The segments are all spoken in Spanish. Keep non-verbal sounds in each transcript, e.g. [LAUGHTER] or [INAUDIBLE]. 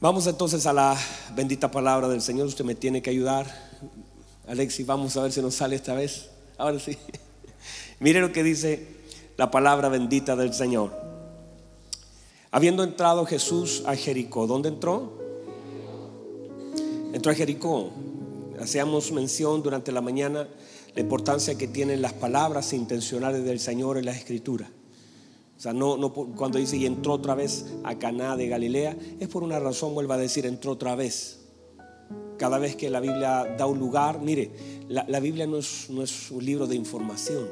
Vamos entonces a la bendita palabra del Señor. Usted me tiene que ayudar. Alexi, vamos a ver si nos sale esta vez. Ahora sí. [LAUGHS] Mire lo que dice la palabra bendita del Señor. Habiendo entrado Jesús a Jericó, ¿dónde entró? Entró a Jericó. Hacíamos mención durante la mañana la importancia que tienen las palabras intencionales del Señor en la Escritura. O sea, no, no cuando dice y entró otra vez a Caná de Galilea, es por una razón, vuelva a decir, entró otra vez. Cada vez que la Biblia da un lugar, mire, la, Biblia no es, no es, un libro de información.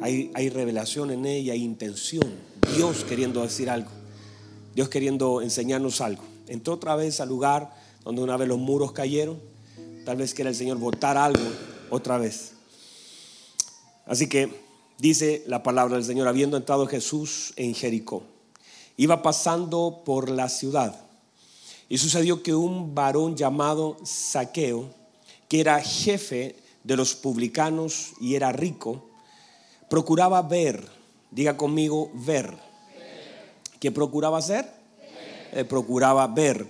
Hay, hay revelación en ella, hay intención. Dios queriendo decir algo. Dios queriendo enseñarnos algo. Entró otra vez al lugar donde una vez los muros cayeron. Tal vez quiera el Señor votar algo otra vez. Así que Dice la palabra del Señor, habiendo entrado Jesús en Jericó, iba pasando por la ciudad. Y sucedió que un varón llamado Saqueo, que era jefe de los publicanos y era rico, procuraba ver, diga conmigo, ver. ¿Qué procuraba hacer? procuraba ver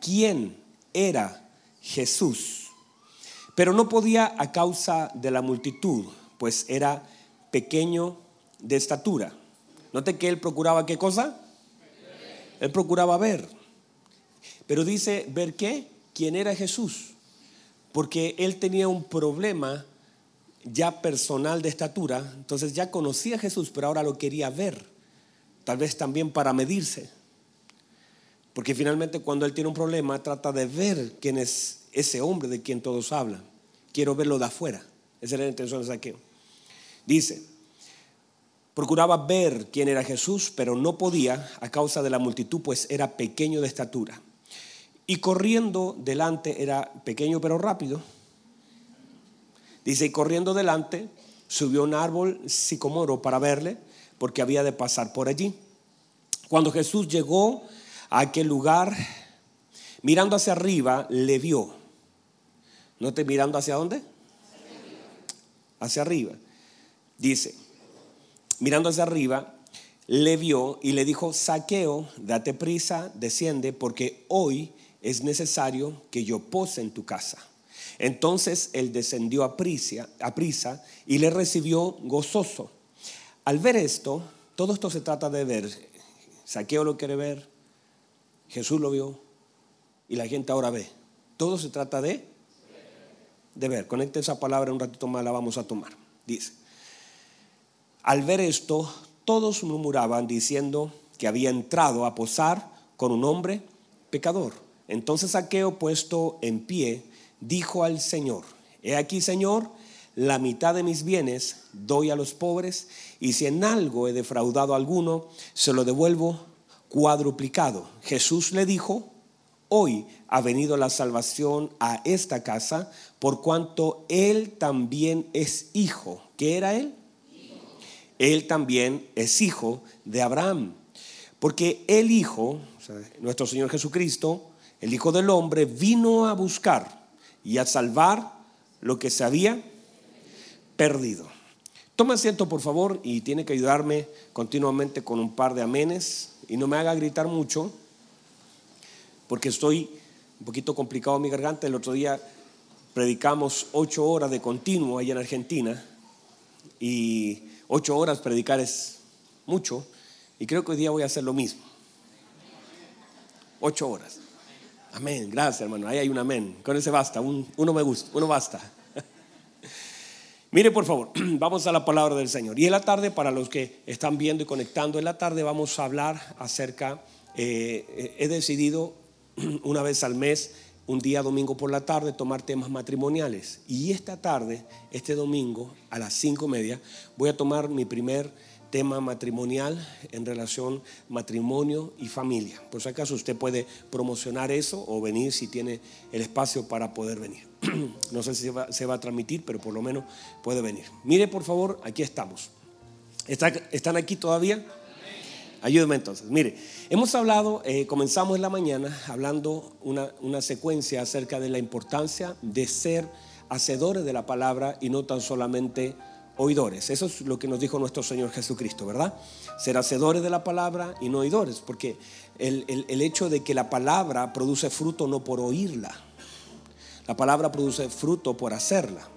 quién era Jesús. Pero no podía a causa de la multitud, pues era pequeño de estatura. Note que él procuraba qué cosa? Él procuraba ver. Pero dice, ¿ver qué? ¿Quién era Jesús? Porque él tenía un problema ya personal de estatura, entonces ya conocía a Jesús, pero ahora lo quería ver, tal vez también para medirse. Porque finalmente cuando él tiene un problema trata de ver quién es ese hombre de quien todos hablan. Quiero verlo de afuera. Esa era la intención de Saqueo. Dice, procuraba ver quién era Jesús, pero no podía a causa de la multitud, pues era pequeño de estatura. Y corriendo delante, era pequeño pero rápido. Dice, y corriendo delante, subió un árbol sicomoro para verle, porque había de pasar por allí. Cuando Jesús llegó a aquel lugar, mirando hacia arriba, le vio. ¿No te mirando hacia dónde? Hacia arriba. Dice, mirando hacia arriba, le vio y le dijo, saqueo, date prisa, desciende, porque hoy es necesario que yo pose en tu casa. Entonces él descendió a prisa, y le recibió gozoso. Al ver esto, todo esto se trata de ver. Saqueo lo quiere ver, Jesús lo vio y la gente ahora ve. Todo se trata de, de ver. Conecte esa palabra un ratito más, la vamos a tomar. Dice. Al ver esto, todos murmuraban diciendo que había entrado a posar con un hombre pecador. Entonces Saqueo, puesto en pie, dijo al Señor, He aquí, Señor, la mitad de mis bienes doy a los pobres, y si en algo he defraudado a alguno, se lo devuelvo cuadruplicado. Jesús le dijo, Hoy ha venido la salvación a esta casa, por cuanto él también es hijo. ¿Qué era él? Él también es hijo de Abraham. Porque el Hijo, nuestro Señor Jesucristo, el Hijo del Hombre, vino a buscar y a salvar lo que se había perdido. Toma asiento, por favor, y tiene que ayudarme continuamente con un par de amenes y no me haga gritar mucho, porque estoy un poquito complicado mi garganta. El otro día predicamos ocho horas de continuo allá en Argentina y Ocho horas predicar es mucho y creo que hoy día voy a hacer lo mismo. Ocho horas. Amén, gracias hermano. Ahí hay un amén. Con ese basta, uno me gusta, uno basta. [LAUGHS] Mire por favor, [CLEARS THROAT] vamos a la palabra del Señor. Y en la tarde, para los que están viendo y conectando, en la tarde vamos a hablar acerca, eh, he decidido [CLEARS THROAT] una vez al mes un día domingo por la tarde tomar temas matrimoniales. Y esta tarde, este domingo, a las cinco y media, voy a tomar mi primer tema matrimonial en relación matrimonio y familia. Por si acaso usted puede promocionar eso o venir si tiene el espacio para poder venir. [CLEARS THROAT] no sé si se va, se va, a transmitir, pero por lo menos puede venir. Mire por favor, aquí estamos. ¿Están aquí todavía? Ayúdeme entonces. Mire, hemos hablado, eh, comenzamos en la mañana hablando una, una secuencia acerca de la importancia de ser hacedores de la palabra y no tan solamente oidores. Eso es lo que nos dijo nuestro Señor Jesucristo, ¿verdad? Ser hacedores de la palabra y no oidores, porque el, el hecho de que la palabra produce fruto no por oírla, la palabra produce fruto por hacerla.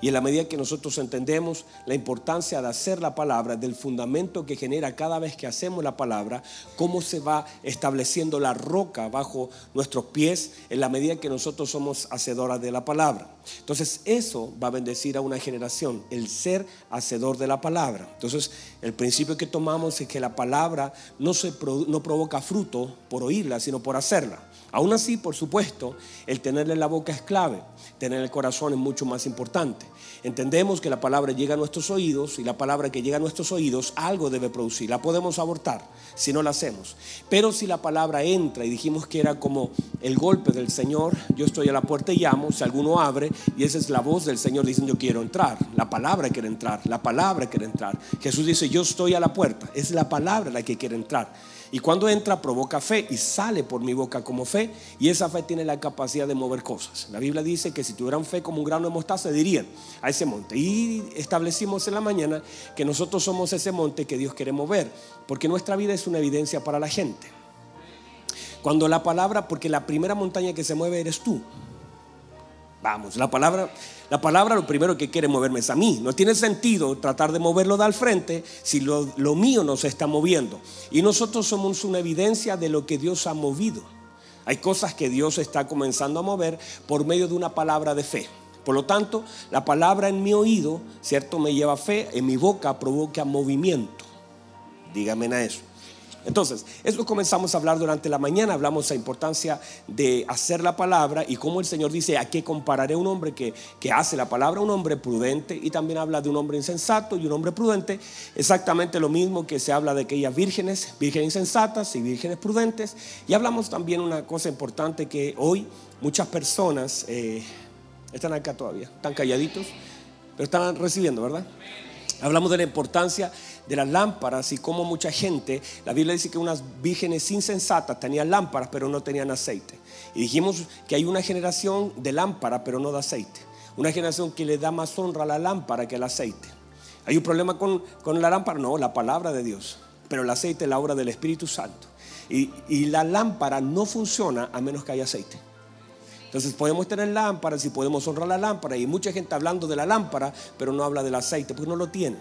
Y en la medida que nosotros entendemos la importancia de hacer la palabra, del fundamento que genera cada vez que hacemos la palabra, cómo se va estableciendo la roca bajo nuestros pies en la medida que nosotros somos hacedoras de la palabra. Entonces eso va a bendecir a una generación, el ser hacedor de la palabra. Entonces el principio que tomamos es que la palabra no, se no provoca fruto por oírla, sino por hacerla. Aún así, por supuesto, el tenerle la boca es clave, tener el corazón es mucho más importante. Entendemos que la palabra llega a nuestros oídos y la palabra que llega a nuestros oídos algo debe producir. La podemos abortar si no la hacemos. Pero si la palabra entra y dijimos que era como el golpe del Señor, yo estoy a la puerta y llamo, si alguno abre y esa es la voz del Señor diciendo yo quiero entrar. La palabra quiere entrar, la palabra quiere entrar. Jesús dice yo estoy a la puerta. Es la palabra la que quiere entrar. Y cuando entra provoca fe y sale por mi boca como fe. Y esa fe tiene la capacidad de mover cosas. La Biblia dice que si tuvieran fe como un grano de mostaza dirían a ese monte. Y establecimos en la mañana que nosotros somos ese monte que Dios quiere mover. Porque nuestra vida es una evidencia para la gente. Cuando la palabra, porque la primera montaña que se mueve eres tú. Vamos, la palabra, la palabra lo primero que quiere moverme es a mí. No tiene sentido tratar de moverlo de al frente si lo, lo mío no se está moviendo. Y nosotros somos una evidencia de lo que Dios ha movido. Hay cosas que Dios está comenzando a mover por medio de una palabra de fe. Por lo tanto, la palabra en mi oído, ¿cierto? Me lleva fe, en mi boca provoca movimiento. Dígame a eso. Entonces, eso comenzamos a hablar durante la mañana, hablamos la importancia de hacer la palabra y cómo el Señor dice, ¿a qué compararé un hombre que, que hace la palabra? Un hombre prudente y también habla de un hombre insensato y un hombre prudente, exactamente lo mismo que se habla de aquellas vírgenes, vírgenes insensatas y vírgenes prudentes. Y hablamos también una cosa importante que hoy muchas personas eh, están acá todavía, están calladitos, pero están recibiendo, ¿verdad? Hablamos de la importancia de las lámparas y cómo mucha gente, la Biblia dice que unas vírgenes insensatas tenían lámparas pero no tenían aceite. Y dijimos que hay una generación de lámpara pero no de aceite. Una generación que le da más honra a la lámpara que al aceite. ¿Hay un problema con, la lámpara? No, la palabra de Dios. Pero el aceite es la obra del Espíritu Santo. Y, y la lámpara no funciona a menos que haya aceite. Entonces podemos tener lámparas y podemos honrar la lámpara. Y mucha gente hablando de la lámpara, pero no habla del aceite, porque no lo tiene.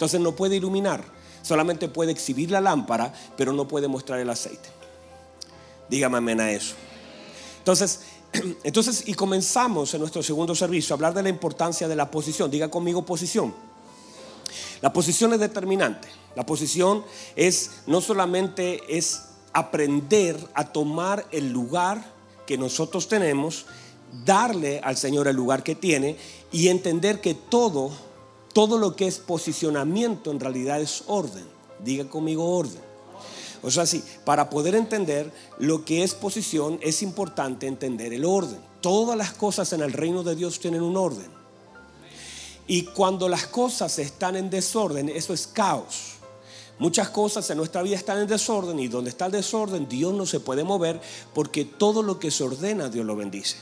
Entonces no puede iluminar. Solamente puede exhibir la lámpara, pero no puede mostrar el aceite. Dígame amén a eso. Entonces, [CLEARS THROAT] entonces, y comenzamos en nuestro segundo servicio a hablar de la importancia de la posición. Diga conmigo posición. La posición es determinante. La posición es no solamente es aprender a tomar el lugar que nosotros tenemos, darle al Señor el lugar que tiene y entender que todo, todo lo que es posicionamiento en realidad es orden. Diga conmigo orden. O sea, sí, para poder entender lo que es posición es importante entender el orden. Todas las cosas en el reino de Dios tienen un orden. Y cuando las cosas están en desorden, eso es caos. Muchas cosas en nuestra vida están en desorden y donde está el desorden Dios no se puede mover porque todo lo que se ordena Dios lo bendice.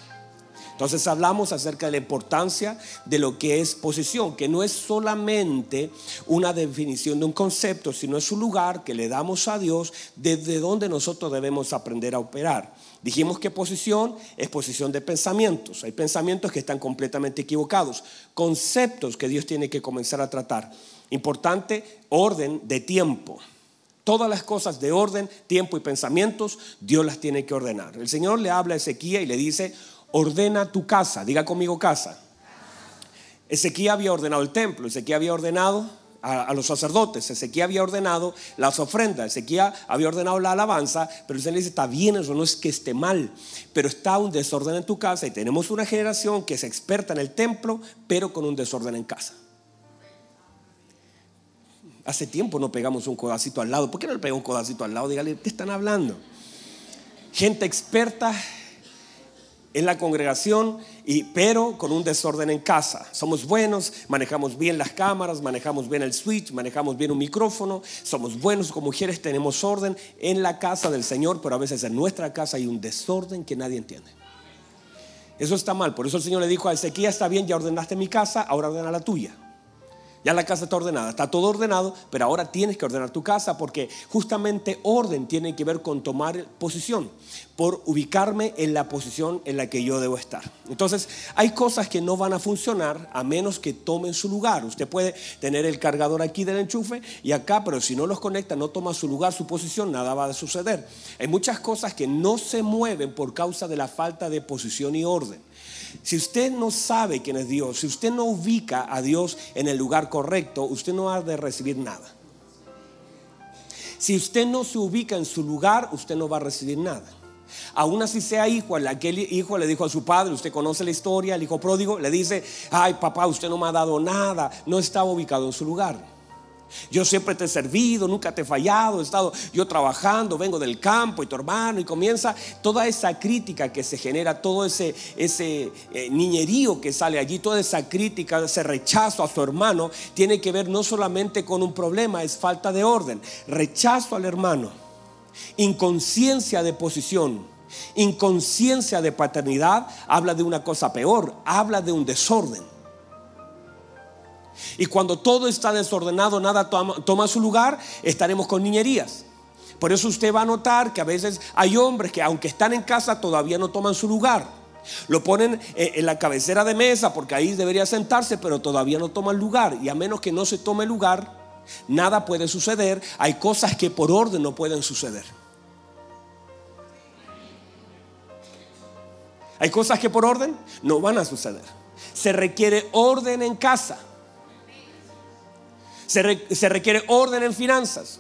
Entonces hablamos acerca de la importancia de lo que es posición, que no es solamente una definición de un concepto, sino es un lugar que le damos a Dios desde donde nosotros debemos aprender a operar. Dijimos que posición es posición de pensamientos. Hay pensamientos que están completamente equivocados, conceptos que Dios tiene que comenzar a tratar. Importante, orden de tiempo. Todas las cosas de orden, tiempo y pensamientos, Dios las tiene que ordenar. El Señor le habla a Ezequiel y le dice, ordena tu casa. Diga conmigo casa. Ezequiel había ordenado el templo, Ezequiel había ordenado a, los sacerdotes, Ezequiel había ordenado las ofrendas, Ezequiel había ordenado la alabanza, pero el Señor dice, está bien, eso no es que esté mal, pero está un desorden en tu casa y tenemos una generación que es experta en el templo, pero con un desorden en casa. Hace tiempo no pegamos un codacito al lado. ¿Por qué no le pega un codacito al lado? Dígale, ¿qué están hablando? Gente experta en la congregación, y, pero con un desorden en casa. Somos buenos, manejamos bien las cámaras, manejamos bien el switch, manejamos bien un micrófono, somos buenos como mujeres, tenemos orden en la casa del Señor, pero a veces en nuestra casa hay un desorden que nadie entiende. Eso está mal, por eso el Señor le dijo a Ezequiel, está bien, ya ordenaste mi casa, ahora ordena la tuya. Ya la casa está ordenada, está todo ordenado, pero ahora tienes que ordenar tu casa porque justamente orden tiene que ver con tomar posición, por ubicarme en la posición en la que yo debo estar. Entonces, hay cosas que no van a funcionar a menos que tomen su lugar. Usted puede tener el cargador aquí del enchufe y acá, pero si no los conecta, no toma su lugar, su posición, nada va a suceder. Hay muchas cosas que no se mueven por causa de la falta de posición y orden. Si usted no sabe quién es Dios, si usted no ubica a Dios en el lugar correcto, usted no ha de recibir nada. Si usted no se ubica en su lugar, usted no va a recibir nada. Aún así sea hijo, aquel hijo le dijo a su padre, usted conoce la historia, el hijo pródigo le dice, ay papá, usted no me ha dado nada, no estaba ubicado en su lugar. Yo siempre te he servido, nunca te he fallado, he estado yo trabajando, vengo del campo y tu hermano y comienza toda esa crítica que se genera, todo ese, ese eh, niñerío que sale allí, toda esa crítica, ese rechazo a su hermano, tiene que ver no solamente con un problema, es falta de orden, rechazo al hermano, inconsciencia de posición, inconsciencia de paternidad, habla de una cosa peor, habla de un desorden. Y cuando todo está desordenado, nada toma, su lugar, estaremos con niñerías. Por eso usted va a notar que a veces hay hombres que aunque están en casa todavía no toman su lugar. Lo ponen eh, en la cabecera de mesa porque ahí debería sentarse, pero todavía no toman lugar. Y a menos que no se tome lugar, nada puede suceder. Hay cosas que por orden no pueden suceder. Hay cosas que por orden no van a suceder. Se requiere orden en casa. Se, requiere orden en finanzas.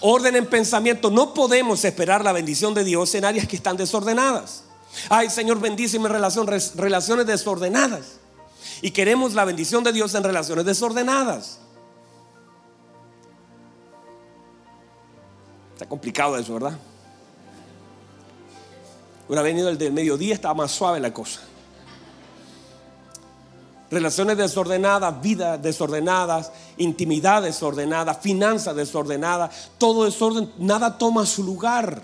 Orden en pensamiento. No podemos esperar la bendición de Dios en áreas que están desordenadas. Ay, Señor, bendice mi relación, relaciones desordenadas. Y queremos la bendición de Dios en relaciones desordenadas. Está complicado eso, ¿verdad? Hubiera venido el del mediodía, estaba más suave la cosa relaciones desordenadas, vidas desordenadas, intimidad desordenada, finanzas desordenadas, todo desorden, nada toma su lugar.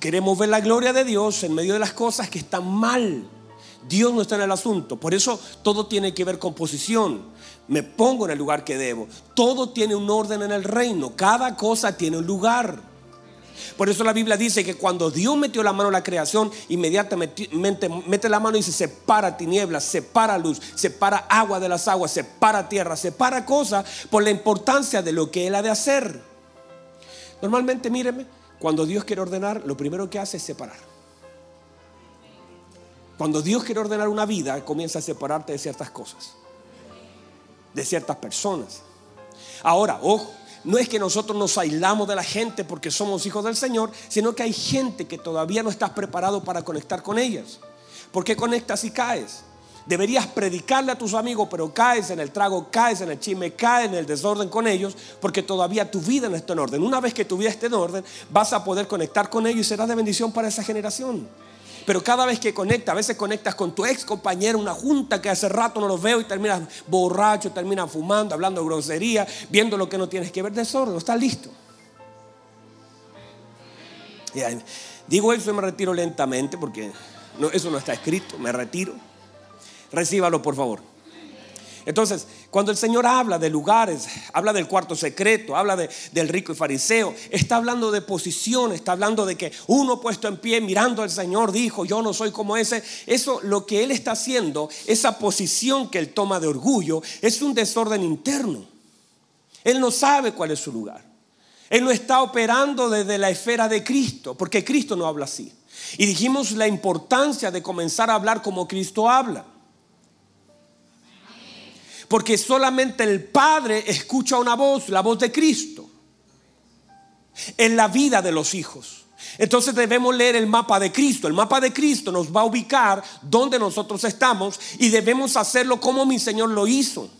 Queremos ver la gloria de Dios en medio de las cosas que están mal. Dios no está en el asunto. Por eso todo tiene que ver con posición. Me pongo en el lugar que debo. Todo tiene un orden en el reino. Cada cosa tiene un lugar. Por eso la Biblia dice que cuando Dios metió la mano en la creación, inmediatamente mete la mano y se separa tinieblas, separa luz, separa agua de las aguas, separa tierra, separa cosas por la importancia de lo que Él ha de hacer. Normalmente, míreme, cuando Dios quiere ordenar, lo primero que hace es separar. Cuando Dios quiere ordenar una vida, comienza a separarte de ciertas cosas, de ciertas personas. Ahora, ojo, no es que nosotros nos aislamos de la gente porque somos hijos del Señor, sino que hay gente que todavía no estás preparado para conectar con ellas. ¿Por qué conectas y caes? Deberías predicarle a tus amigos, pero caes en el trago, caes en el chisme, caes en el desorden con ellos, porque todavía tu vida no está en orden. Una vez que tu vida esté en orden, vas a poder conectar con ellos y serás de bendición para esa generación. Pero cada vez que conectas, a veces conectas con tu ex compañero, una junta que hace rato no los veo y terminas borracho, terminas fumando, hablando grosería, viendo lo que no tienes que ver, desorden, estás listo. digo eso y me retiro lentamente porque eso no está escrito, me retiro. Recíbalo por favor. Entonces, cuando el Señor habla de lugares, habla del cuarto secreto, habla del rico y fariseo, está hablando de posición, está hablando de que uno puesto en pie mirando al Señor dijo, yo no soy como ese. Eso, lo que Él está haciendo, esa posición que Él toma de orgullo, es un desorden interno. Él no sabe cuál es su lugar. Él no está operando desde la esfera de Cristo, porque Cristo no habla así. Y dijimos la importancia de comenzar a hablar como Cristo habla. Porque solamente el Padre escucha una voz, la voz de Cristo, en la vida de los hijos. Entonces debemos leer el mapa de Cristo. El mapa de Cristo nos va a ubicar donde nosotros estamos y debemos hacerlo como mi Señor lo hizo.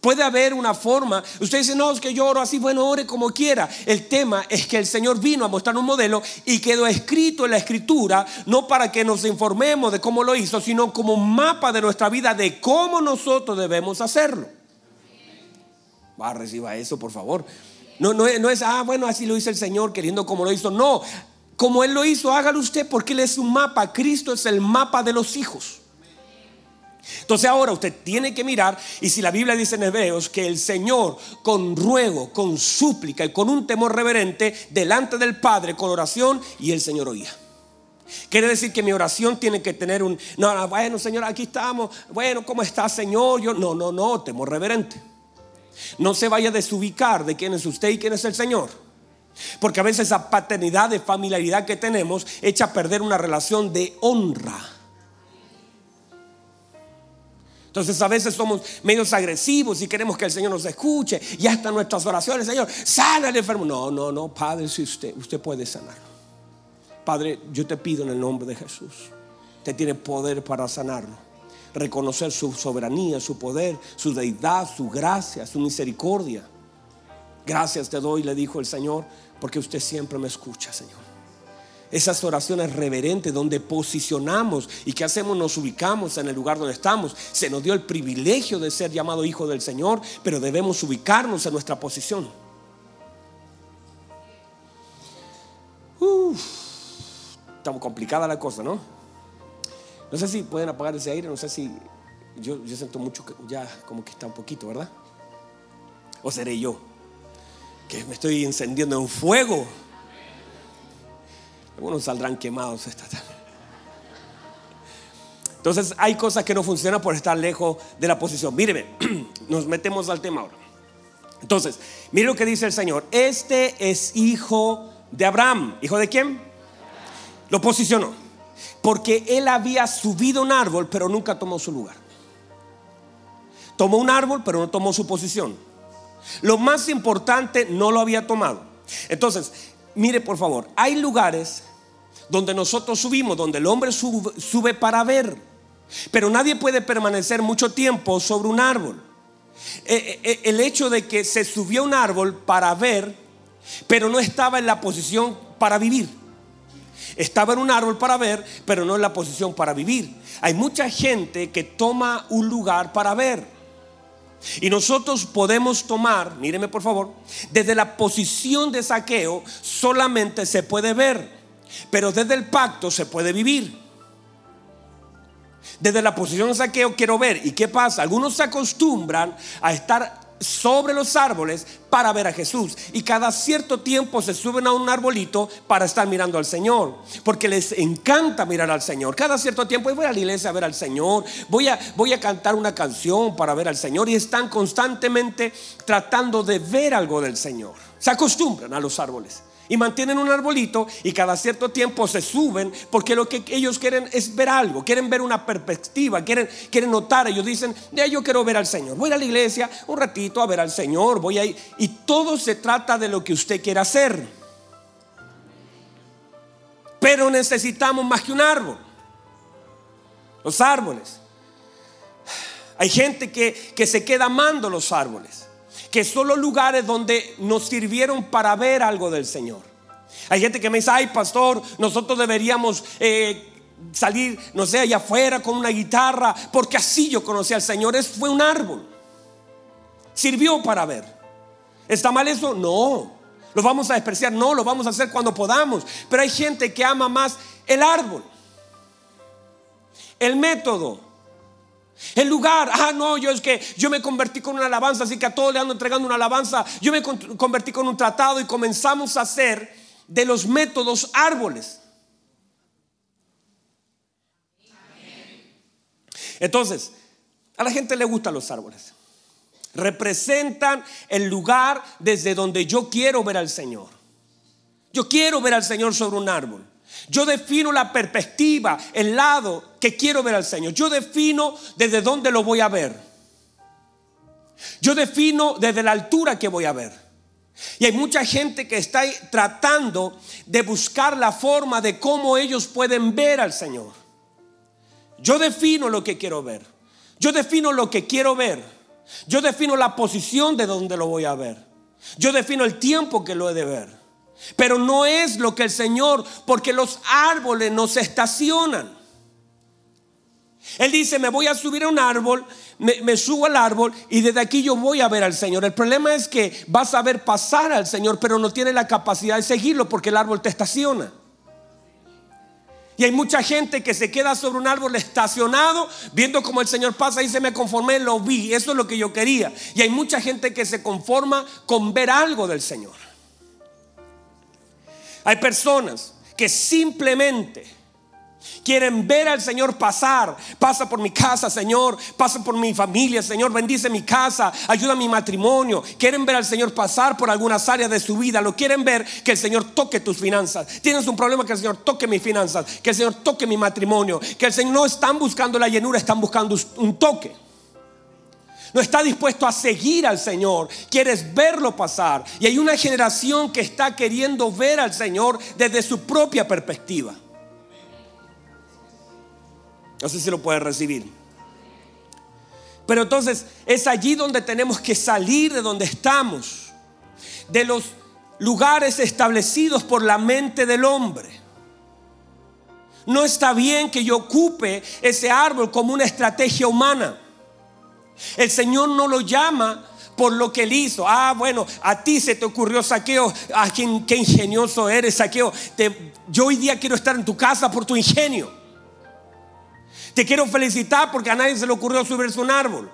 Puede haber una forma. Usted dice, no, es que yo oro así, bueno, ore como quiera. El tema es que el Señor vino a mostrar un modelo y quedó escrito en la escritura, no para que nos informemos de cómo lo hizo, sino como un mapa de nuestra vida de cómo nosotros debemos hacerlo. Va, reciba eso, por favor. No, no, es, ah, bueno, así lo hizo el Señor, queriendo como lo hizo. No, como Él lo hizo, hágalo usted porque Él es un mapa. Cristo es el mapa de los hijos. Entonces ahora usted tiene que mirar, y si la Biblia dice en Hebreos que el Señor con ruego, con súplica y con un temor reverente delante del Padre con oración y el Señor oía. Quiere decir que mi oración tiene que tener un, no, no, bueno Señor, aquí estamos, bueno, ¿cómo está Señor? Yo, no, no, no, temor reverente. No se vaya a desubicar de quién es usted y quién es el Señor. Porque a veces esa paternidad de familiaridad que tenemos echa a perder una relación de honra. Entonces a veces somos medios agresivos y queremos que el Señor nos escuche y hasta nuestras oraciones, Señor, sana al enfermo. No, no, no, Padre, si usted, usted puede sanarlo. Padre, yo te pido en el nombre de Jesús. Usted tiene poder para sanarlo. Reconocer su soberanía, su poder, su deidad, su gracia, su misericordia. Gracias te doy, le dijo el Señor, porque usted siempre me escucha, Señor. Esas oraciones reverentes donde posicionamos y que hacemos, nos ubicamos en el lugar donde estamos. Se nos dio el privilegio de ser llamado hijo del Señor, pero debemos ubicarnos en nuestra posición. estamos complicada la cosa, ¿no? No sé si pueden apagar ese aire, no sé si yo, yo siento mucho que ya como que está un poquito, ¿verdad? ¿O seré yo? Que me estoy encendiendo en fuego. Algunos saldrán quemados esta tarde. Entonces hay cosas que no funcionan por estar lejos de la posición. Míreme, [CLEARS THROAT] nos metemos al tema ahora. Entonces, mire lo que dice el Señor. Este es hijo de Abraham. ¿Hijo de quién? Lo posicionó. Porque él había subido un árbol, pero nunca tomó su lugar. Tomó un árbol, pero no tomó su posición. Lo más importante no lo había tomado. Entonces, mire por favor, hay lugares donde nosotros subimos, donde el hombre sube, para ver, pero nadie puede permanecer mucho tiempo sobre un árbol. Eh, eh, eh, el hecho de que se subió un árbol para ver, pero no estaba en la posición para vivir. Estaba en un árbol para ver, pero no en la posición para vivir. Hay mucha gente que toma un lugar para ver. Y nosotros podemos tomar, míreme por favor, desde la posición de saqueo solamente se puede ver, pero desde el pacto se puede vivir. Desde la posición de saqueo quiero ver. ¿Y qué pasa? Algunos se acostumbran a estar sobre los árboles para ver a Jesús. Y cada cierto tiempo se suben a un arbolito para estar mirando al Señor. Porque les encanta mirar al Señor. Cada cierto tiempo voy a la iglesia a ver al Señor. Voy a, voy a cantar una canción para ver al Señor. Y están constantemente tratando de ver algo del Señor. Se acostumbran a los árboles y mantienen un arbolito y cada cierto tiempo se suben porque lo que ellos quieren es ver algo, quieren ver una perspectiva, quieren, quieren notar. Ellos dicen, ya yo quiero ver al Señor. Voy a la iglesia un ratito a ver al Señor, voy ahí. Y todo se trata de lo que usted quiera hacer. Pero necesitamos más que un árbol. Los árboles. Hay gente que, que se queda amando los árboles que son los lugares donde nos sirvieron para ver algo del Señor. Hay gente que me dice, ay pastor, nosotros deberíamos eh, salir, no sé, allá afuera con una guitarra, porque así yo conocí al Señor. Es, fue un árbol. Sirvió para ver. ¿Está mal eso? No. ¿Lo vamos a despreciar? No, lo vamos a hacer cuando podamos. Pero hay gente que ama más el árbol. El método. El lugar, ah, no, yo es que yo me convertí con una alabanza, así que a todos le ando entregando una alabanza. Yo me convertí con un tratado y comenzamos a hacer de los métodos árboles. Entonces, a la gente le gustan los árboles. Representan el lugar desde donde yo quiero ver al Señor. Yo quiero ver al Señor sobre un árbol. Yo defino la perspectiva, el lado que quiero ver al Señor. Yo defino desde dónde lo voy a ver. Yo defino desde la altura que voy a ver. Y hay mucha gente que está tratando de buscar la forma de cómo ellos pueden ver al Señor. Yo defino lo que quiero ver. Yo defino lo que quiero ver. Yo defino la posición de donde lo voy a ver. Yo defino el tiempo que lo he de ver. Pero no es lo que el Señor, porque los árboles no se estacionan. Él dice, me voy a subir a un árbol, me, subo al árbol y desde aquí yo voy a ver al Señor. El problema es que vas a ver pasar al Señor, pero no tiene la capacidad de seguirlo porque el árbol te estaciona. Y hay mucha gente que se queda sobre un árbol estacionado, viendo como el Señor pasa y se me conformé, lo vi, eso es lo que yo quería. Y hay mucha gente que se conforma con ver algo del Señor. Hay personas que simplemente quieren ver al Señor pasar. Pasa por mi casa, Señor. Pasa por mi familia, Señor. Bendice mi casa. Ayuda a mi matrimonio. Quieren ver al Señor pasar por algunas áreas de su vida. Lo quieren ver que el Señor toque tus finanzas. Tienes un problema que el Señor toque mis finanzas. Que el Señor toque mi matrimonio. Que el Señor no están buscando la llenura, están buscando un toque. No está dispuesto a seguir al Señor. Quieres verlo pasar. Y hay una generación que está queriendo ver al Señor desde su propia perspectiva. No sé si lo puedes recibir. Pero entonces es allí donde tenemos que salir de donde estamos, de los lugares establecidos por la mente del hombre. No está bien que yo ocupe ese árbol como una estrategia humana. El Señor no lo llama por lo que él hizo. Ah, bueno, a ti se te ocurrió saqueo. Ah, qué, ingenioso eres, saqueo. yo hoy día quiero estar en tu casa por tu ingenio. Te quiero felicitar porque a nadie se le ocurrió subirse un árbol.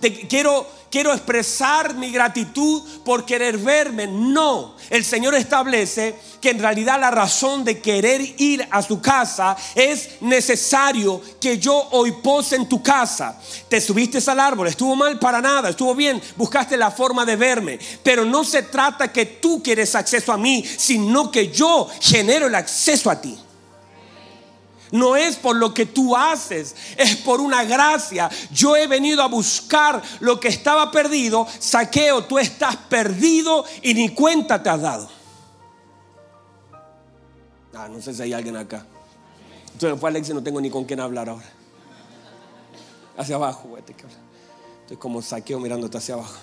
Te quiero, quiero expresar mi gratitud por querer verme. No, el Señor establece que en realidad la razón de querer ir a su casa es necesario que yo hoy pose en tu casa. Te subiste al árbol, estuvo mal para nada, estuvo bien, buscaste la forma de verme. Pero no se trata que tú quieres acceso a mí, sino que yo genero el acceso a ti. No es por lo que tú haces, es por una gracia. Yo he venido a buscar lo que estaba perdido. Saqueo, tú estás perdido y ni cuenta te has dado. Ah, no sé si hay alguien acá. Entonces fue Alex y no tengo ni con quién hablar ahora. Hacia abajo, güey. Estoy como saqueo mirándote hacia abajo.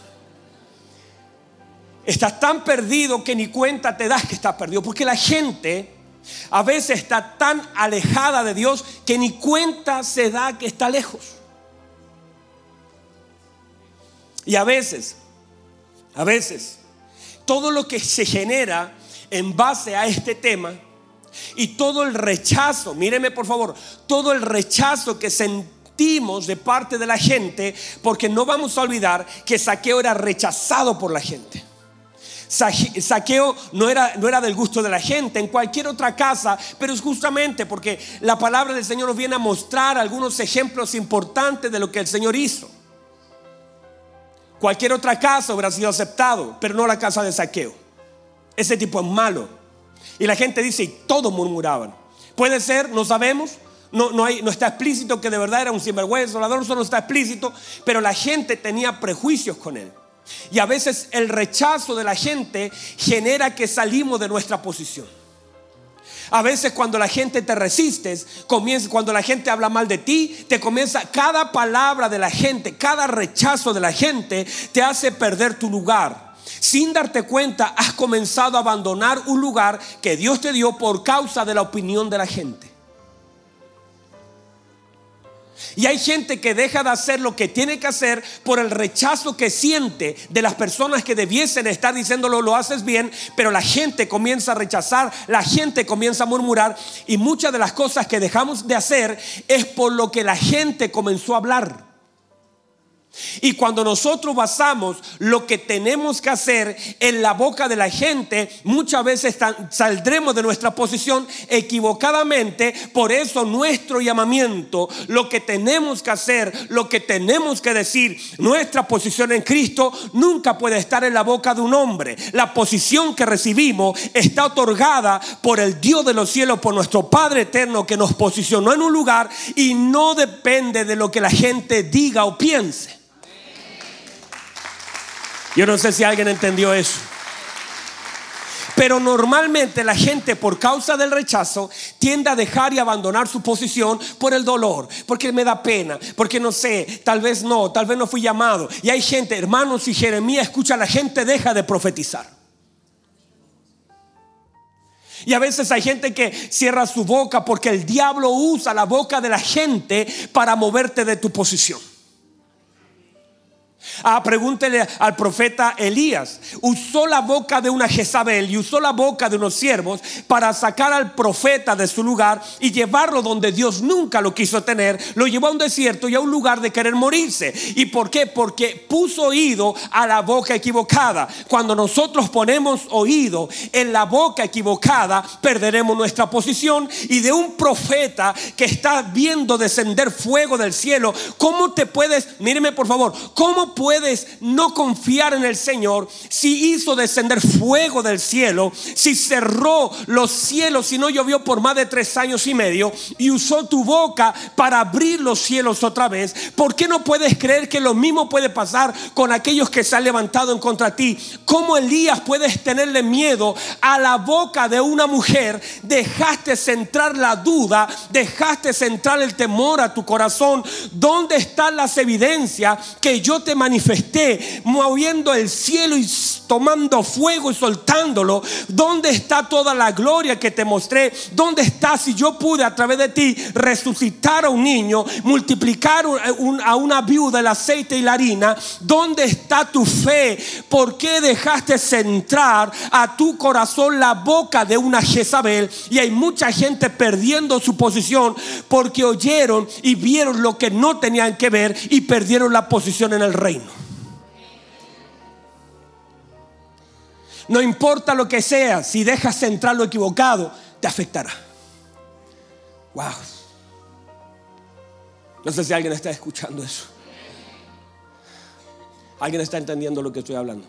Estás tan perdido que ni cuenta te das que estás perdido. Porque la gente a veces está tan alejada de Dios que ni cuenta se da que está lejos. Y a veces, a veces, todo lo que se genera en base a este tema y todo el rechazo, míreme por favor, todo el rechazo que sentimos de parte de la gente, porque no vamos a olvidar que Saqueo era rechazado por la gente. Saqueo no era, no era del gusto de la gente en cualquier otra casa, pero es justamente porque la palabra del Señor nos viene a mostrar algunos ejemplos importantes de lo que el Señor hizo. Cualquier otra casa hubiera sido aceptado, pero no la casa de saqueo. Ese tipo es malo. Y la gente dice, y todos murmuraban. Puede ser, no sabemos, no, no, hay, no, está explícito que de verdad era un sinvergüenza, ladrón, solo está explícito, pero la gente tenía prejuicios con él. Y a veces el rechazo de la gente genera que salimos de nuestra posición. A veces cuando la gente te resistes, comienza, cuando la gente habla mal de ti, te comienza cada palabra de la gente, cada rechazo de la gente te hace perder tu lugar. Sin darte cuenta, has comenzado a abandonar un lugar que Dios te dio por causa de la opinión de la gente. Y hay gente que deja de hacer lo que tiene que hacer por el rechazo que siente de las personas que debiesen estar diciéndolo, lo haces bien, pero la gente comienza a rechazar, la gente comienza a murmurar y muchas de las cosas que dejamos de hacer es por lo que la gente comenzó a hablar. Y cuando nosotros basamos lo que tenemos que hacer en la boca de la gente, muchas veces saldremos de nuestra posición equivocadamente. Por eso nuestro llamamiento, lo que tenemos que hacer, lo que tenemos que decir, nuestra posición en Cristo nunca puede estar en la boca de un hombre. La posición que recibimos está otorgada por el Dios de los cielos, por nuestro Padre eterno que nos posicionó en un lugar y no depende de lo que la gente diga o piense. Yo no sé si alguien entendió eso. Pero normalmente la gente por causa del rechazo tiende a dejar y abandonar su posición por el dolor, porque me da pena, porque no sé, tal vez no, tal vez no fui llamado. Y hay gente, hermanos, y Jeremías escucha, la gente deja de profetizar. Y a veces hay gente que cierra su boca porque el diablo usa la boca de la gente para moverte de tu posición. Ah, pregúntele al profeta Elías. Usó la boca de una Jezabel y usó la boca de unos siervos para sacar al profeta de su lugar y llevarlo donde Dios nunca lo quiso tener. Lo llevó a un desierto y a un lugar de querer morirse. ¿Y por qué? Porque puso oído a la boca equivocada. Cuando nosotros ponemos oído en la boca equivocada, perderemos nuestra posición. Y de un profeta que está viendo descender fuego del cielo, ¿cómo te puedes, míreme por favor, cómo puedes no confiar en el Señor si hizo descender fuego del cielo, si cerró los cielos, si no llovió por más de tres años y medio y usó tu boca para abrir los cielos otra vez? ¿Por qué no puedes creer que lo mismo puede pasar con aquellos que se han levantado en contra de ti? ¿Cómo Elías puedes tenerle miedo a la boca de una mujer? Dejaste centrar la duda, dejaste centrar el temor a tu corazón. ¿Dónde están las evidencias que yo te manifesté, moviendo el cielo y tomando fuego y soltándolo. ¿Dónde está toda la gloria que te mostré? ¿Dónde está si yo pude a través de ti resucitar a un niño, multiplicar a una viuda el aceite y la harina? ¿Dónde está tu fe? ¿Por qué dejaste centrar a tu corazón la boca de una Jezabel? Y hay mucha gente perdiendo su posición porque oyeron y vieron lo que no tenían que ver y perdieron la posición en el reino. No importa lo que sea, si dejas centrar lo equivocado, te afectará. Wow. No sé si alguien está escuchando eso. ¿Alguien está entendiendo lo que estoy hablando?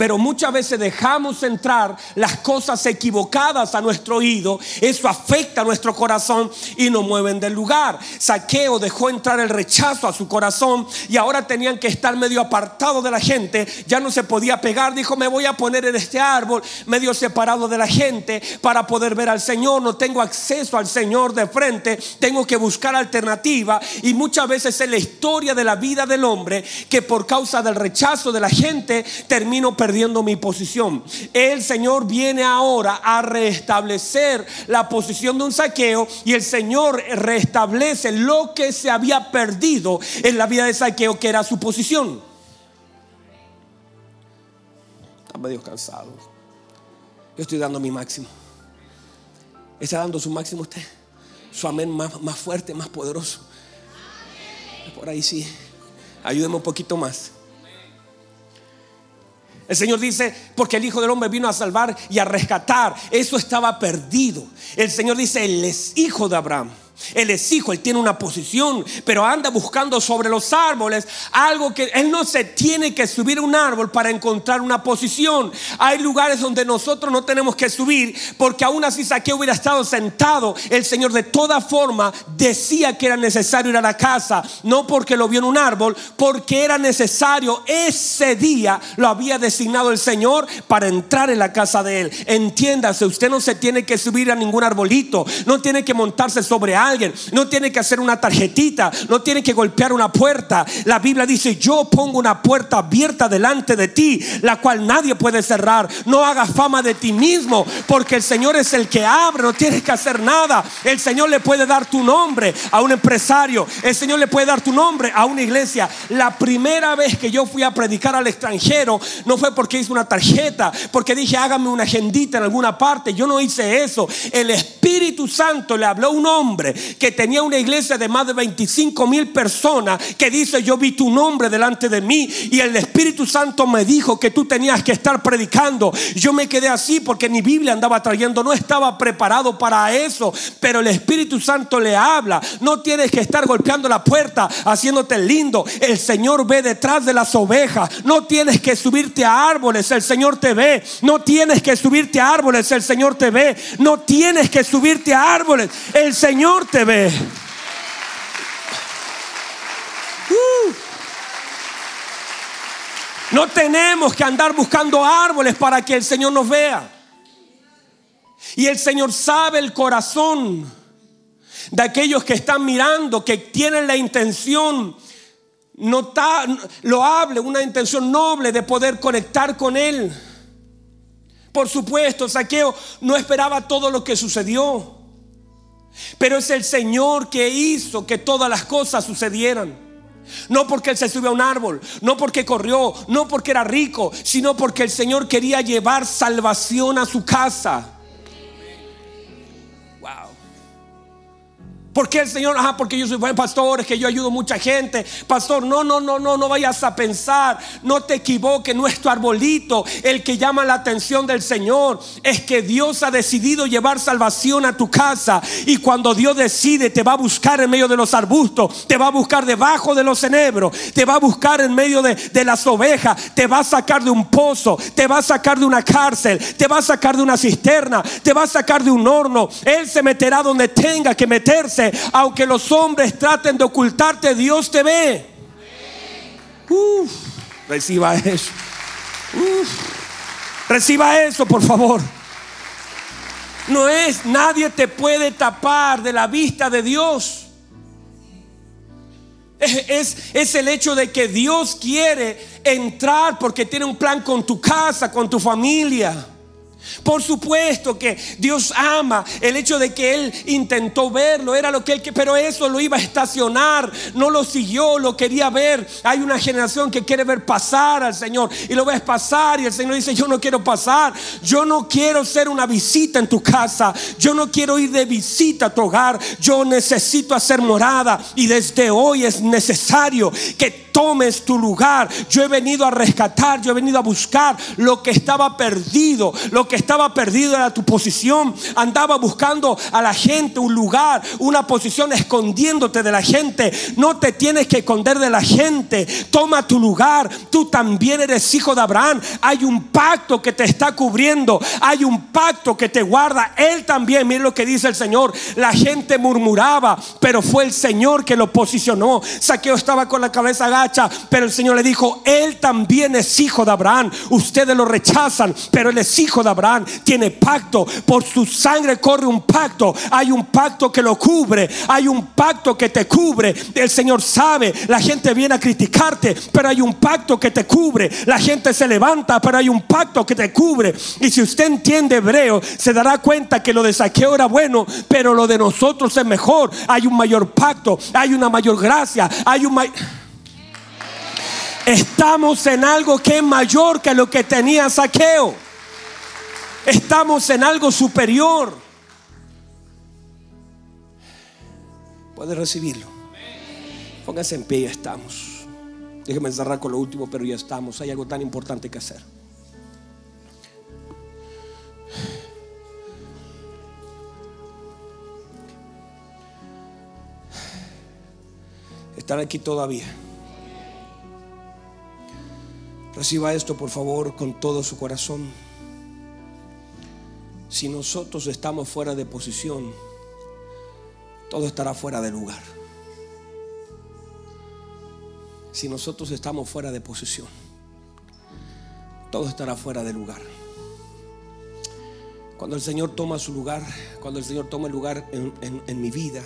Pero muchas veces dejamos entrar las cosas equivocadas a nuestro oído. Eso afecta a nuestro corazón y nos mueven del lugar. Saqueo dejó entrar el rechazo a su corazón y ahora tenían que estar medio apartados de la gente. Ya no se podía pegar. Dijo, me voy a poner en este árbol medio separado de la gente para poder ver al Señor. No tengo acceso al Señor de frente. Tengo que buscar alternativa. Y muchas veces es la historia de la vida del hombre que por causa del rechazo de la gente termino perdiendo perdiendo mi posición. El Señor viene ahora a restablecer la posición de un saqueo y el Señor restablece lo que se había perdido en la vida de saqueo, que era su posición. Está medio cansado. Yo estoy dando mi máximo. ¿Está dando su máximo usted? Su amén más, más fuerte, más poderoso. Por ahí sí. Ayúdeme un poquito más. El Señor dice, porque el Hijo del Hombre vino a salvar y a rescatar. Eso estaba perdido. El Señor dice, Él es hijo de Abraham. Él es hijo, él tiene una posición, pero anda buscando sobre los árboles algo que él no se tiene que subir a un árbol para encontrar una posición. Hay lugares donde nosotros no tenemos que subir porque aún así Saqueo hubiera estado sentado. El Señor de toda forma decía que era necesario ir a la casa, no porque lo vio en un árbol, porque era necesario. Ese día lo había designado el Señor para entrar en la casa de él. Entiéndase, usted no se tiene que subir a ningún arbolito, no tiene que montarse sobre algo alguien, no tiene que hacer una tarjetita, no tiene que golpear una puerta. La Biblia dice, yo pongo una puerta abierta delante de ti, la cual nadie puede cerrar. No hagas fama de ti mismo, porque el Señor es el que abre, no tienes que hacer nada. El Señor le puede dar tu nombre a un empresario, el Señor le puede dar tu nombre a una iglesia. La primera vez que yo fui a predicar al extranjero, no fue porque hice una tarjeta, porque dije, hágame una agendita en alguna parte. Yo no hice eso. El Espíritu Santo le habló a un hombre que tenía una iglesia de más de 25 mil personas que dice, yo vi tu nombre delante de mí y el Espíritu Santo me dijo que tú tenías que estar predicando. Yo me quedé así porque mi Biblia andaba trayendo, no estaba preparado para eso, pero el Espíritu Santo le habla. No tienes que estar golpeando la puerta, haciéndote lindo. El Señor ve detrás de las ovejas. No tienes que subirte a árboles, el Señor te ve. No tienes que subirte a árboles, el Señor te ve. No tienes que subirte a árboles, el Señor te ve. Uh. No tenemos que andar buscando árboles para que el Señor nos vea. Y el Señor sabe el corazón de aquellos que están mirando, que tienen la intención lo hable, una intención noble de poder conectar con Él. Por supuesto, Saqueo no esperaba todo lo que sucedió. Pero es el Señor que hizo que todas las cosas sucedieran. No porque él se subió a un árbol, no porque corrió, no porque era rico, sino porque el Señor quería llevar salvación a su casa. Porque el Señor, ajá, porque yo soy buen pastor, es que yo ayudo mucha gente. Pastor, no, no, no, no, no vayas a pensar, no te equivoques, nuestro arbolito, el que llama la atención del Señor, es que Dios ha decidido llevar salvación a tu casa. Y cuando Dios decide, te va a buscar en medio de los arbustos, te va a buscar debajo de los enebros, te va a buscar en medio de, de las ovejas, te va a sacar de un pozo, te va a sacar de una cárcel, te va a sacar de una cisterna, te va a sacar de un horno. Él se meterá donde tenga que meterse aunque los hombres traten de ocultarte, Dios te ve. reciba eso. reciba eso, por favor. No es, nadie te puede tapar de la vista de Dios. Es, es, el hecho de que Dios quiere entrar porque tiene un plan con tu casa, con tu familia. Por supuesto que Dios ama el hecho de que él intentó verlo, era lo que él, pero eso lo iba a estacionar, no lo siguió, lo quería ver. Hay una generación que quiere ver pasar al Señor y lo ves pasar y el Señor dice, yo no quiero pasar, yo no quiero ser una visita en tu casa, yo no quiero ir de visita a tu hogar, yo necesito hacer morada y desde hoy es necesario que tomes tu lugar. Yo he venido a rescatar, yo he venido a buscar lo que estaba perdido. Lo que estaba perdido era tu posición. Andaba buscando a la gente un lugar, una posición, escondiéndote de la gente. No te tienes que esconder de la gente. Toma tu lugar. Tú también eres hijo de Abraham. Hay un pacto que te está cubriendo. Hay un pacto que te guarda. Él también, mire lo que dice el Señor. La gente murmuraba, pero fue el Señor que lo posicionó. Saqueo estaba con la cabeza pero el Señor le dijo, Él también es hijo de Abraham. Ustedes lo rechazan, pero Él es hijo de Abraham. Tiene pacto. Por su sangre corre un pacto. Hay un pacto que lo cubre. Hay un pacto que te cubre. El Señor sabe. La gente viene a criticarte, pero hay un pacto que te cubre. La gente se levanta, pero hay un pacto que te cubre. Y si usted entiende hebreo, se dará cuenta que lo de saqueo era bueno, pero lo de nosotros es mejor. Hay un mayor pacto, hay una mayor gracia, hay un mayor... Estamos en algo que es mayor que lo que tenía saqueo. Estamos en algo superior. Puede recibirlo. Póngase en pie, ya estamos. Déjeme cerrar con lo último, pero ya estamos. Hay algo tan importante que hacer. Estar aquí todavía. Reciba esto, por favor, con todo su corazón. Si nosotros estamos fuera de posición, todo estará fuera de lugar. Si nosotros estamos fuera de posición, todo estará fuera de lugar. Cuando el Señor toma su lugar, cuando el Señor toma el lugar en, mi vida,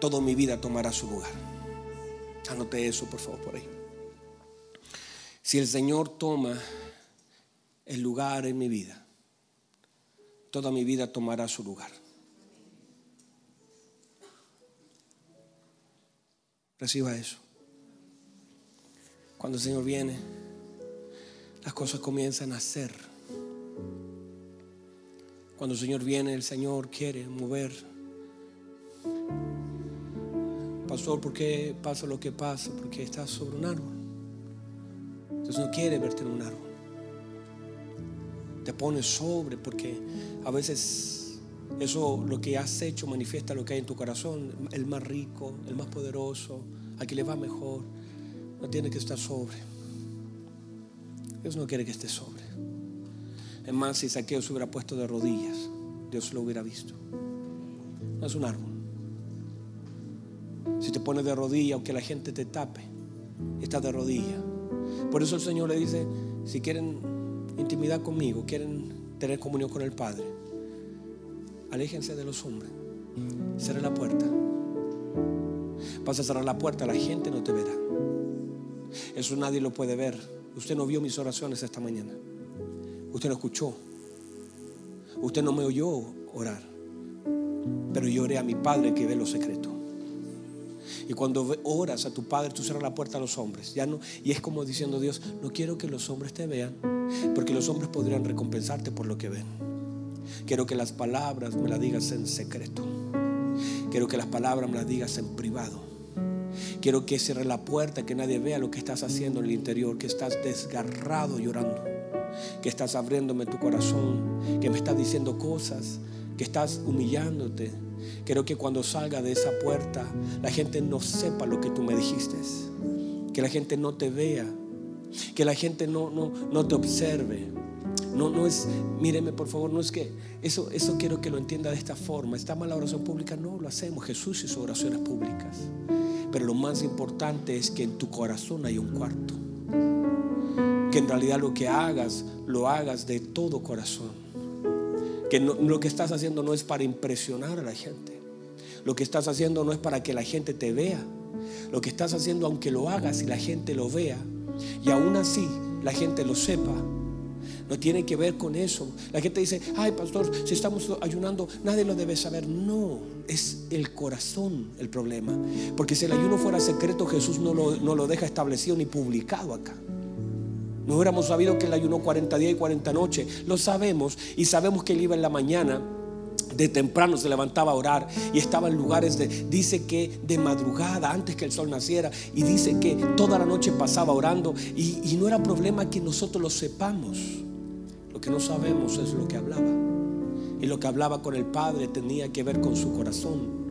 toda mi vida tomará su lugar. Anote eso, por favor, por ahí. Si el Señor toma el lugar en mi vida, toda mi vida tomará su lugar. Reciba eso. Cuando el Señor viene, las cosas comienzan a ser. Cuando el Señor viene, el Señor quiere mover. Pastor, ¿por qué pasa lo que pasa? Porque estás sobre un árbol. Entonces no quiere verte en un árbol. Te pones sobre porque a veces eso lo que has hecho manifiesta lo que hay en tu corazón. El más rico, el más poderoso, a quien le va mejor. No tiene que estar sobre. Dios no quiere que esté sobre. Es más, si Saqueo se hubiera puesto de rodillas, Dios lo hubiera visto. No es un árbol. Si te pones de rodillas, aunque la gente te tape, estás de rodillas. Por eso el Señor le dice, si quieren intimidad conmigo, quieren tener comunión con el Padre, aléjense de los hombres. Cierra la puerta. Vas a cerrar la puerta, la gente no te verá. Eso nadie lo puede ver. Usted no vio mis oraciones esta mañana. Usted no escuchó. Usted no me oyó orar. Pero yo oré a mi Padre que ve lo secreto. Y cuando oras a tu Padre, tú cierras la puerta a los hombres. Y es como diciendo Dios, no quiero que los hombres te vean, porque los hombres podrían recompensarte por lo que ven. Quiero que las palabras me las digas en secreto. Quiero que las palabras me las digas en privado. Quiero que cierre la puerta, que nadie vea lo que estás haciendo en el interior, que estás desgarrado llorando, que estás abriéndome tu corazón, que me estás diciendo cosas, que estás humillándote. Quiero que cuando salga de esa puerta la gente no sepa lo que tú me dijiste, que la gente no te vea, que la gente no, no, no te observe. No, no es, míreme por favor, no es que eso, eso quiero que lo entienda de esta forma. ¿Está mal la oración pública? No, lo hacemos. Jesús hizo oraciones públicas. Pero lo más importante es que en tu corazón hay un cuarto. Que en realidad lo que hagas, lo hagas de todo corazón. Que lo que estás haciendo no es para impresionar a la gente. Lo que estás haciendo no es para que la gente te vea. Lo que estás haciendo, aunque lo hagas y la gente lo vea, y aún así la gente lo sepa, no tiene que ver con eso. La gente dice, ay pastor, si estamos ayunando, nadie lo debe saber. No, es el corazón el problema. Porque si el ayuno fuera secreto, Jesús no lo, no lo deja establecido ni publicado acá. No hubiéramos sabido que él ayunó 40 días y 40 noches. Lo sabemos y sabemos que él iba en la mañana de temprano se levantaba a orar y estaba en lugares de, dice que de madrugada, antes que el sol naciera, y dice que toda la noche pasaba orando y, y no era problema que nosotros lo sepamos. Lo que no sabemos es lo que hablaba. Y lo que hablaba con el Padre tenía que ver con su corazón.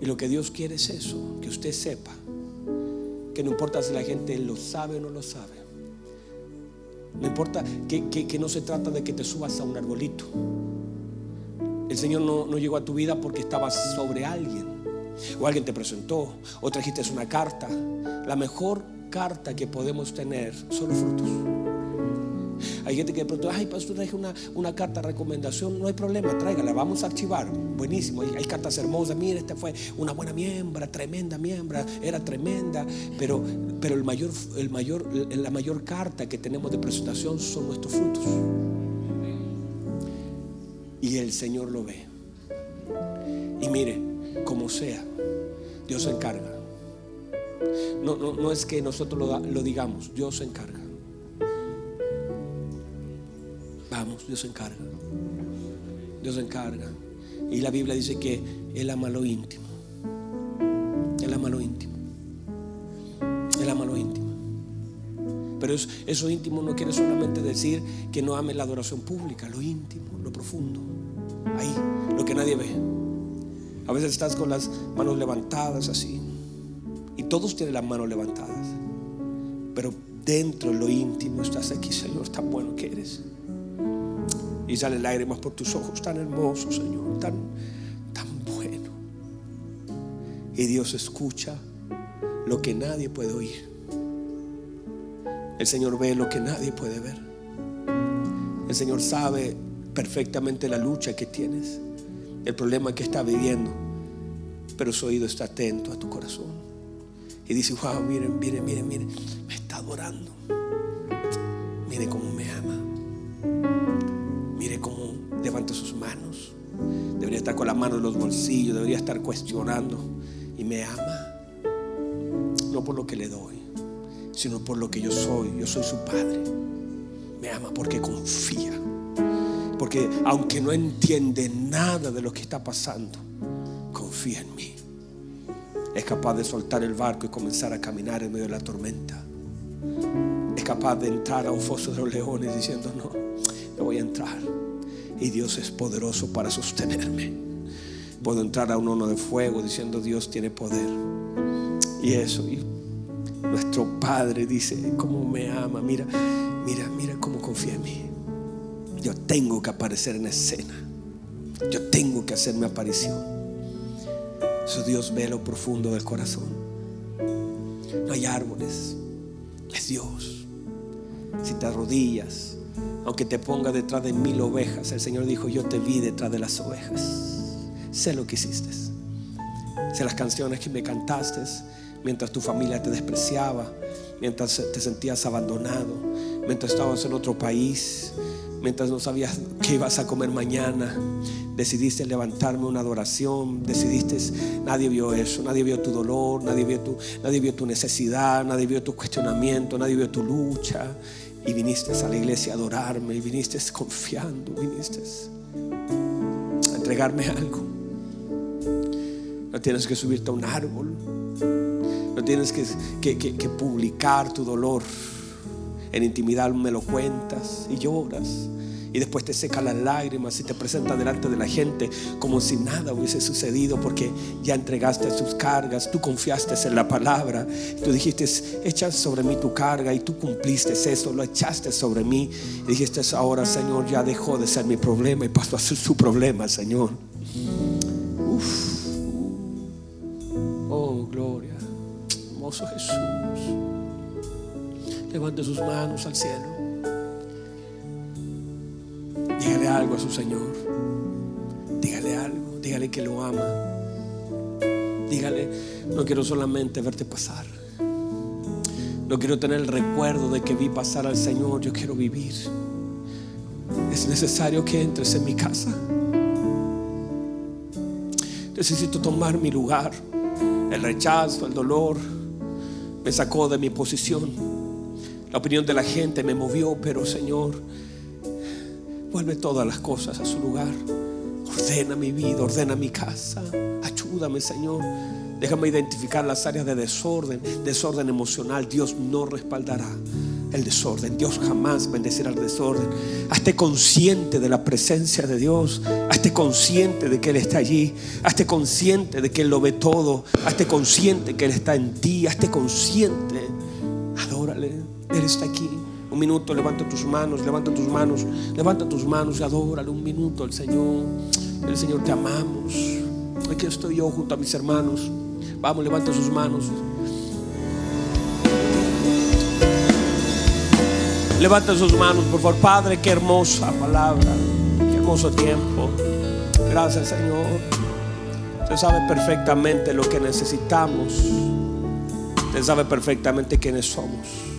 Y lo que Dios quiere es eso, que usted sepa. Que no importa si la gente lo sabe o no lo sabe. No importa que, no se trata de que te subas a un arbolito. El Señor no, no llegó a tu vida porque estabas sobre alguien. O alguien te presentó. O trajiste una carta. La mejor carta que podemos tener son los frutos. Hay gente que de pronto, ay, pastor, una carta de recomendación. No hay problema, tráigala, vamos a archivar. Buenísimo, hay, cartas hermosas. Mire, esta fue una buena miembra, tremenda miembra, era tremenda. Pero, pero el mayor, el mayor, la mayor carta que tenemos de presentación son nuestros frutos. Y el Señor lo ve. Y mire, como sea, Dios se encarga. No, no, no es que nosotros lo, lo digamos, Dios se encarga. Dios se encarga. Dios se encarga. Y la Biblia dice que Él ama lo íntimo. Él ama lo íntimo. Él ama lo íntimo. Pero eso, íntimo no quiere solamente decir que no ame la adoración pública, lo íntimo, lo profundo. Ahí, lo que nadie ve. A veces estás con las manos levantadas así. Y todos tienen las manos levantadas. Pero dentro, en lo íntimo, estás aquí, Señor, tan bueno que eres. Y sale lágrimas por tus ojos, tan hermoso, Señor, tan, tan bueno. Y Dios escucha lo que nadie puede oír. El Señor ve lo que nadie puede ver. El Señor sabe perfectamente la lucha que tienes, el problema que estás viviendo, pero su oído está atento a tu corazón. Y dice, wow, miren, miren, miren, miren, me está adorando. Miren cómo me ama levanta sus manos. Debería estar con las manos en los bolsillos, debería estar cuestionando. Y me ama. No por lo que le doy, sino por lo que yo soy. Yo soy su padre. Me ama porque confía. Porque aunque no entiende nada de lo que está pasando, confía en mí. Es capaz de soltar el barco y comenzar a caminar en medio de la tormenta. Es capaz de entrar a un foso de los leones diciendo, no, yo voy a entrar y Dios es poderoso para sostenerme. Puedo entrar a un horno de fuego diciendo Dios tiene poder. Y eso, nuestro Padre dice, cómo me ama, mira, mira, mira cómo confía en mí. Yo tengo que aparecer en escena. Yo tengo que hacer mi aparición. Eso Dios ve lo profundo del corazón. No hay árboles, es Dios. Si te arrodillas, aunque te ponga detrás de mil ovejas, el Señor dijo, yo te vi detrás de las ovejas. Sé lo que hiciste. Sé las canciones que me cantaste mientras tu familia te despreciaba, mientras te sentías abandonado, mientras estabas en otro país, mientras no sabías qué ibas a comer mañana, decidiste levantarme una adoración, decidiste, nadie vio eso, nadie vio tu dolor, nadie vio tu, nadie vio tu necesidad, nadie vio tu cuestionamiento, nadie vio tu lucha. Y viniste a la iglesia a adorarme, y viniste confiando, viniste a entregarme algo. No tienes que subirte a un árbol, no tienes que, que publicar tu dolor. En intimidad me lo cuentas y lloras y después te seca las lágrimas y te presenta delante de la gente como si nada hubiese sucedido porque ya entregaste sus cargas, tú confiaste en la palabra, tú dijiste, echa sobre mí tu carga y tú cumpliste eso, lo echaste sobre mí y dijiste, ahora Señor ya dejó de ser mi problema y pasó a ser su problema, Señor. Uf. Oh, gloria. Hermoso Jesús. Levante sus manos al cielo. Dígale algo a su Señor. Dígale algo. Dígale que lo ama. Dígale, no quiero solamente verte pasar. No quiero tener el recuerdo de que vi pasar al Señor. Yo quiero vivir. Es necesario que entres en mi casa. Necesito tomar mi lugar. El rechazo, el dolor me sacó de mi posición. La opinión de la gente me movió, pero Señor, Vuelve todas las cosas a su lugar. Ordena mi vida, ordena mi casa. Ayúdame, Señor. Déjame identificar las áreas de desorden, desorden emocional. Dios no respaldará el desorden. Dios jamás bendecirá el desorden. Hazte consciente de la presencia de Dios. Hazte consciente de que Él está allí. Hazte consciente de que Él lo ve todo. Hazte consciente que Él está en ti. Hazte consciente. Adórale. Él está aquí. Un minuto, levanta tus manos, levanta tus manos, levanta tus manos y adórale un minuto al Señor. El Señor te amamos. Aquí estoy yo junto a mis hermanos. Vamos, levanta sus manos. Levanta sus manos, por favor. Padre, qué hermosa palabra. Qué hermoso tiempo. Gracias, Señor. Usted sabe perfectamente lo que necesitamos. Usted sabe perfectamente quiénes somos.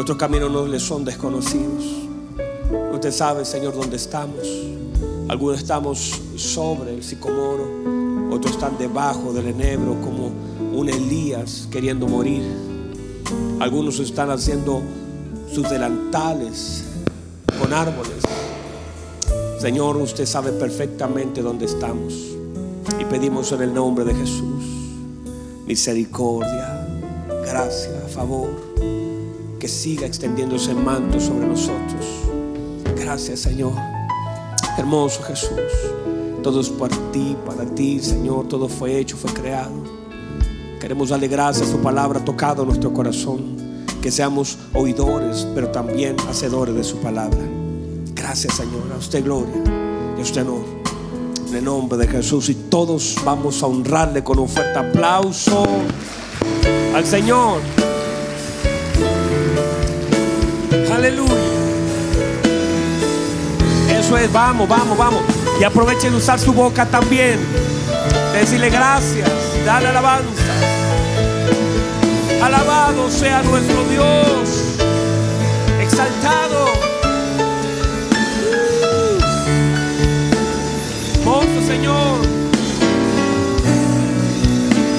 Nuestros caminos no les son desconocidos. Usted sabe, Señor, dónde estamos. Algunos estamos sobre el sicomoro, otros están debajo del enebro como un Elías queriendo morir. Algunos están haciendo sus delantales con árboles. Señor, usted sabe perfectamente dónde estamos. Y pedimos en el nombre de Jesús misericordia, gracia, favor que siga extendiéndose el manto sobre nosotros. Gracias, Señor. Hermoso Jesús. Todo es por ti, para ti, Señor. Todo fue hecho, fue creado. Queremos darle gracias a tu palabra tocado nuestro corazón. Que seamos oidores, pero también hacedores de su palabra. Gracias, Señor. A usted gloria y a usted honor. En el nombre de Jesús. Y todos vamos a honrarle con un fuerte aplauso al Señor. Aleluya. Eso es, vamos, vamos, vamos. Y aprovechen de usar su boca también. Decirle gracias, dale alabanza. Alabado sea nuestro Dios. Exaltado. Hermoso Señor.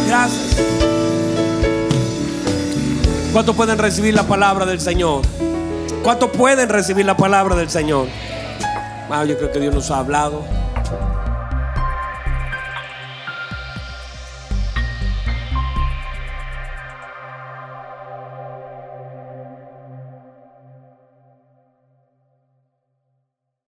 Gracias. ¿Cuántos pueden recibir la palabra del Señor? ¿Cuántos pueden recibir la palabra del Señor? Ah, yo creo que Dios nos ha hablado.